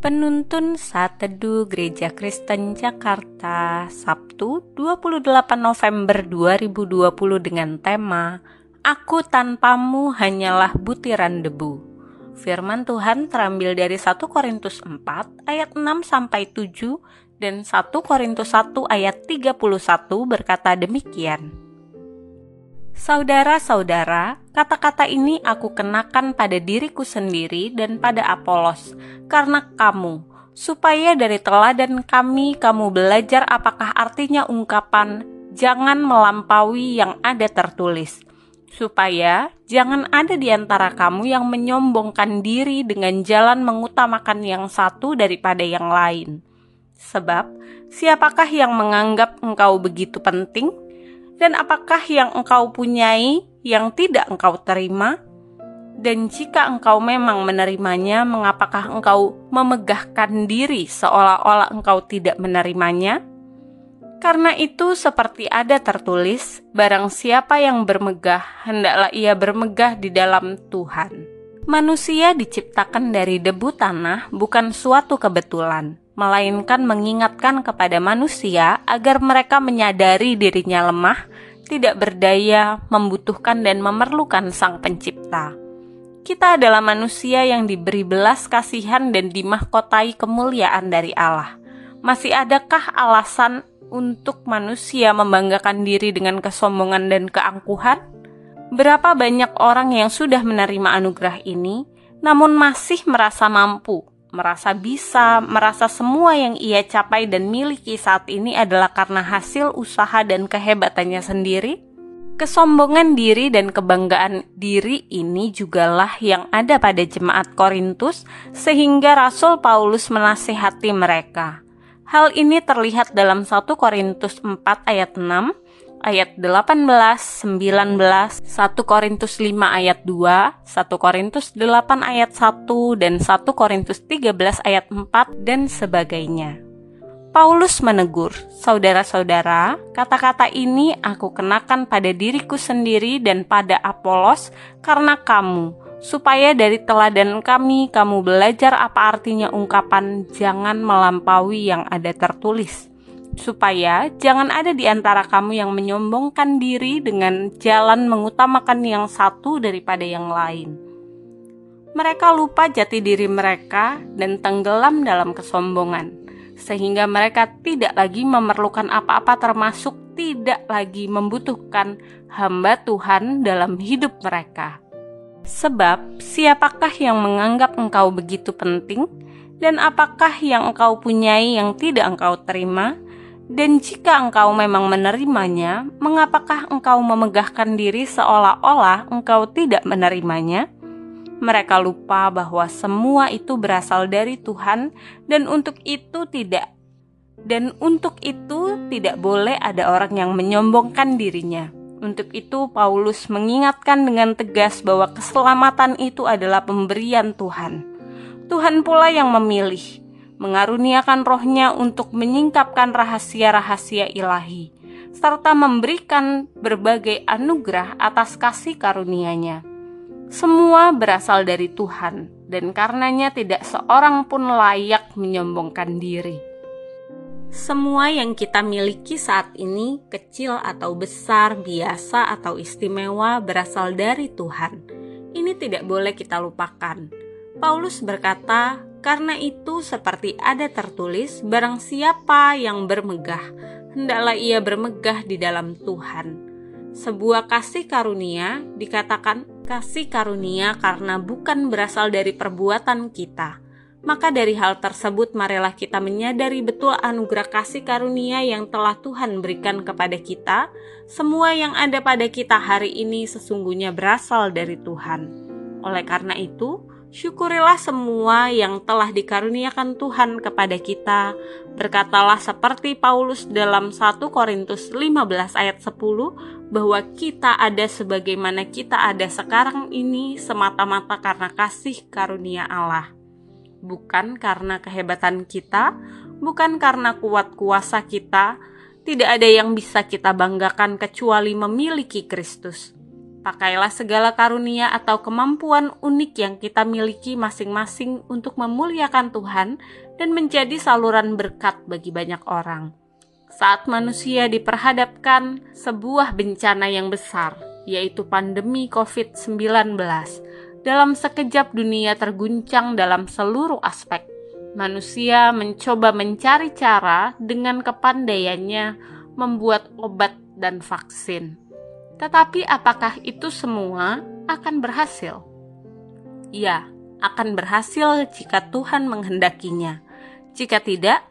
Penuntun Saat Teduh Gereja Kristen Jakarta Sabtu 28 November 2020 dengan tema Aku tanpamu hanyalah butiran debu Firman Tuhan terambil dari 1 Korintus 4 ayat 6 sampai 7 dan 1 Korintus 1 ayat 31 berkata demikian. Saudara-saudara, kata-kata ini aku kenakan pada diriku sendiri dan pada Apolos, karena kamu, supaya dari teladan kami kamu belajar apakah artinya ungkapan "jangan melampaui yang ada tertulis", supaya jangan ada di antara kamu yang menyombongkan diri dengan jalan mengutamakan yang satu daripada yang lain. Sebab, siapakah yang menganggap engkau begitu penting? Dan apakah yang engkau punyai yang tidak engkau terima? Dan jika engkau memang menerimanya, mengapakah engkau memegahkan diri seolah-olah engkau tidak menerimanya? Karena itu, seperti ada tertulis, "Barang siapa yang bermegah, hendaklah ia bermegah di dalam Tuhan." Manusia diciptakan dari debu tanah, bukan suatu kebetulan melainkan mengingatkan kepada manusia agar mereka menyadari dirinya lemah, tidak berdaya, membutuhkan, dan memerlukan Sang Pencipta. Kita adalah manusia yang diberi belas kasihan dan dimahkotai kemuliaan dari Allah. Masih adakah alasan untuk manusia membanggakan diri dengan kesombongan dan keangkuhan? Berapa banyak orang yang sudah menerima anugerah ini, namun masih merasa mampu merasa bisa, merasa semua yang ia capai dan miliki saat ini adalah karena hasil usaha dan kehebatannya sendiri? Kesombongan diri dan kebanggaan diri ini jugalah yang ada pada jemaat Korintus, sehingga Rasul Paulus menasihati mereka. Hal ini terlihat dalam 1 Korintus 4 ayat 6, ayat 18, 19, 1 Korintus 5 ayat 2, 1 Korintus 8 ayat 1, dan 1 Korintus 13 ayat 4, dan sebagainya. Paulus menegur, saudara-saudara, kata-kata ini aku kenakan pada diriku sendiri dan pada Apolos karena kamu, supaya dari teladan kami kamu belajar apa artinya ungkapan jangan melampaui yang ada tertulis supaya jangan ada di antara kamu yang menyombongkan diri dengan jalan mengutamakan yang satu daripada yang lain. Mereka lupa jati diri mereka dan tenggelam dalam kesombongan, sehingga mereka tidak lagi memerlukan apa-apa, termasuk tidak lagi membutuhkan hamba Tuhan dalam hidup mereka. Sebab, siapakah yang menganggap engkau begitu penting, dan apakah yang engkau punyai yang tidak engkau terima? Dan jika engkau memang menerimanya, mengapakah engkau memegahkan diri seolah-olah engkau tidak menerimanya? Mereka lupa bahwa semua itu berasal dari Tuhan dan untuk itu tidak dan untuk itu tidak boleh ada orang yang menyombongkan dirinya. Untuk itu Paulus mengingatkan dengan tegas bahwa keselamatan itu adalah pemberian Tuhan. Tuhan pula yang memilih mengaruniakan rohnya untuk menyingkapkan rahasia-rahasia ilahi, serta memberikan berbagai anugerah atas kasih karunia-Nya. Semua berasal dari Tuhan, dan karenanya tidak seorang pun layak menyombongkan diri. Semua yang kita miliki saat ini, kecil atau besar, biasa atau istimewa, berasal dari Tuhan. Ini tidak boleh kita lupakan. Paulus berkata, karena itu seperti ada tertulis, barang siapa yang bermegah, hendaklah ia bermegah di dalam Tuhan. Sebuah kasih karunia dikatakan kasih karunia karena bukan berasal dari perbuatan kita. Maka dari hal tersebut marilah kita menyadari betul anugerah kasih karunia yang telah Tuhan berikan kepada kita. Semua yang ada pada kita hari ini sesungguhnya berasal dari Tuhan. Oleh karena itu, Syukurilah semua yang telah dikaruniakan Tuhan kepada kita. Berkatalah seperti Paulus dalam 1 Korintus 15 ayat 10 bahwa kita ada sebagaimana kita ada sekarang ini semata-mata karena kasih karunia Allah. Bukan karena kehebatan kita, bukan karena kuat kuasa kita, tidak ada yang bisa kita banggakan kecuali memiliki Kristus Pakailah segala karunia atau kemampuan unik yang kita miliki masing-masing untuk memuliakan Tuhan dan menjadi saluran berkat bagi banyak orang. Saat manusia diperhadapkan sebuah bencana yang besar, yaitu pandemi COVID-19, dalam sekejap dunia terguncang dalam seluruh aspek. Manusia mencoba mencari cara dengan kepandaiannya membuat obat dan vaksin tetapi apakah itu semua akan berhasil? Ya, akan berhasil jika Tuhan menghendakinya. Jika tidak,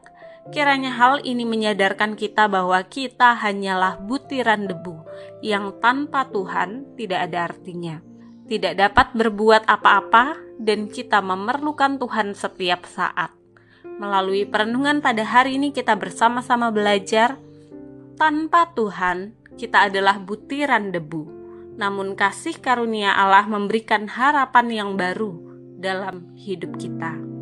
kiranya hal ini menyadarkan kita bahwa kita hanyalah butiran debu yang tanpa Tuhan tidak ada artinya. Tidak dapat berbuat apa-apa dan kita memerlukan Tuhan setiap saat. Melalui perenungan pada hari ini kita bersama-sama belajar tanpa Tuhan kita adalah butiran debu, namun kasih karunia Allah memberikan harapan yang baru dalam hidup kita.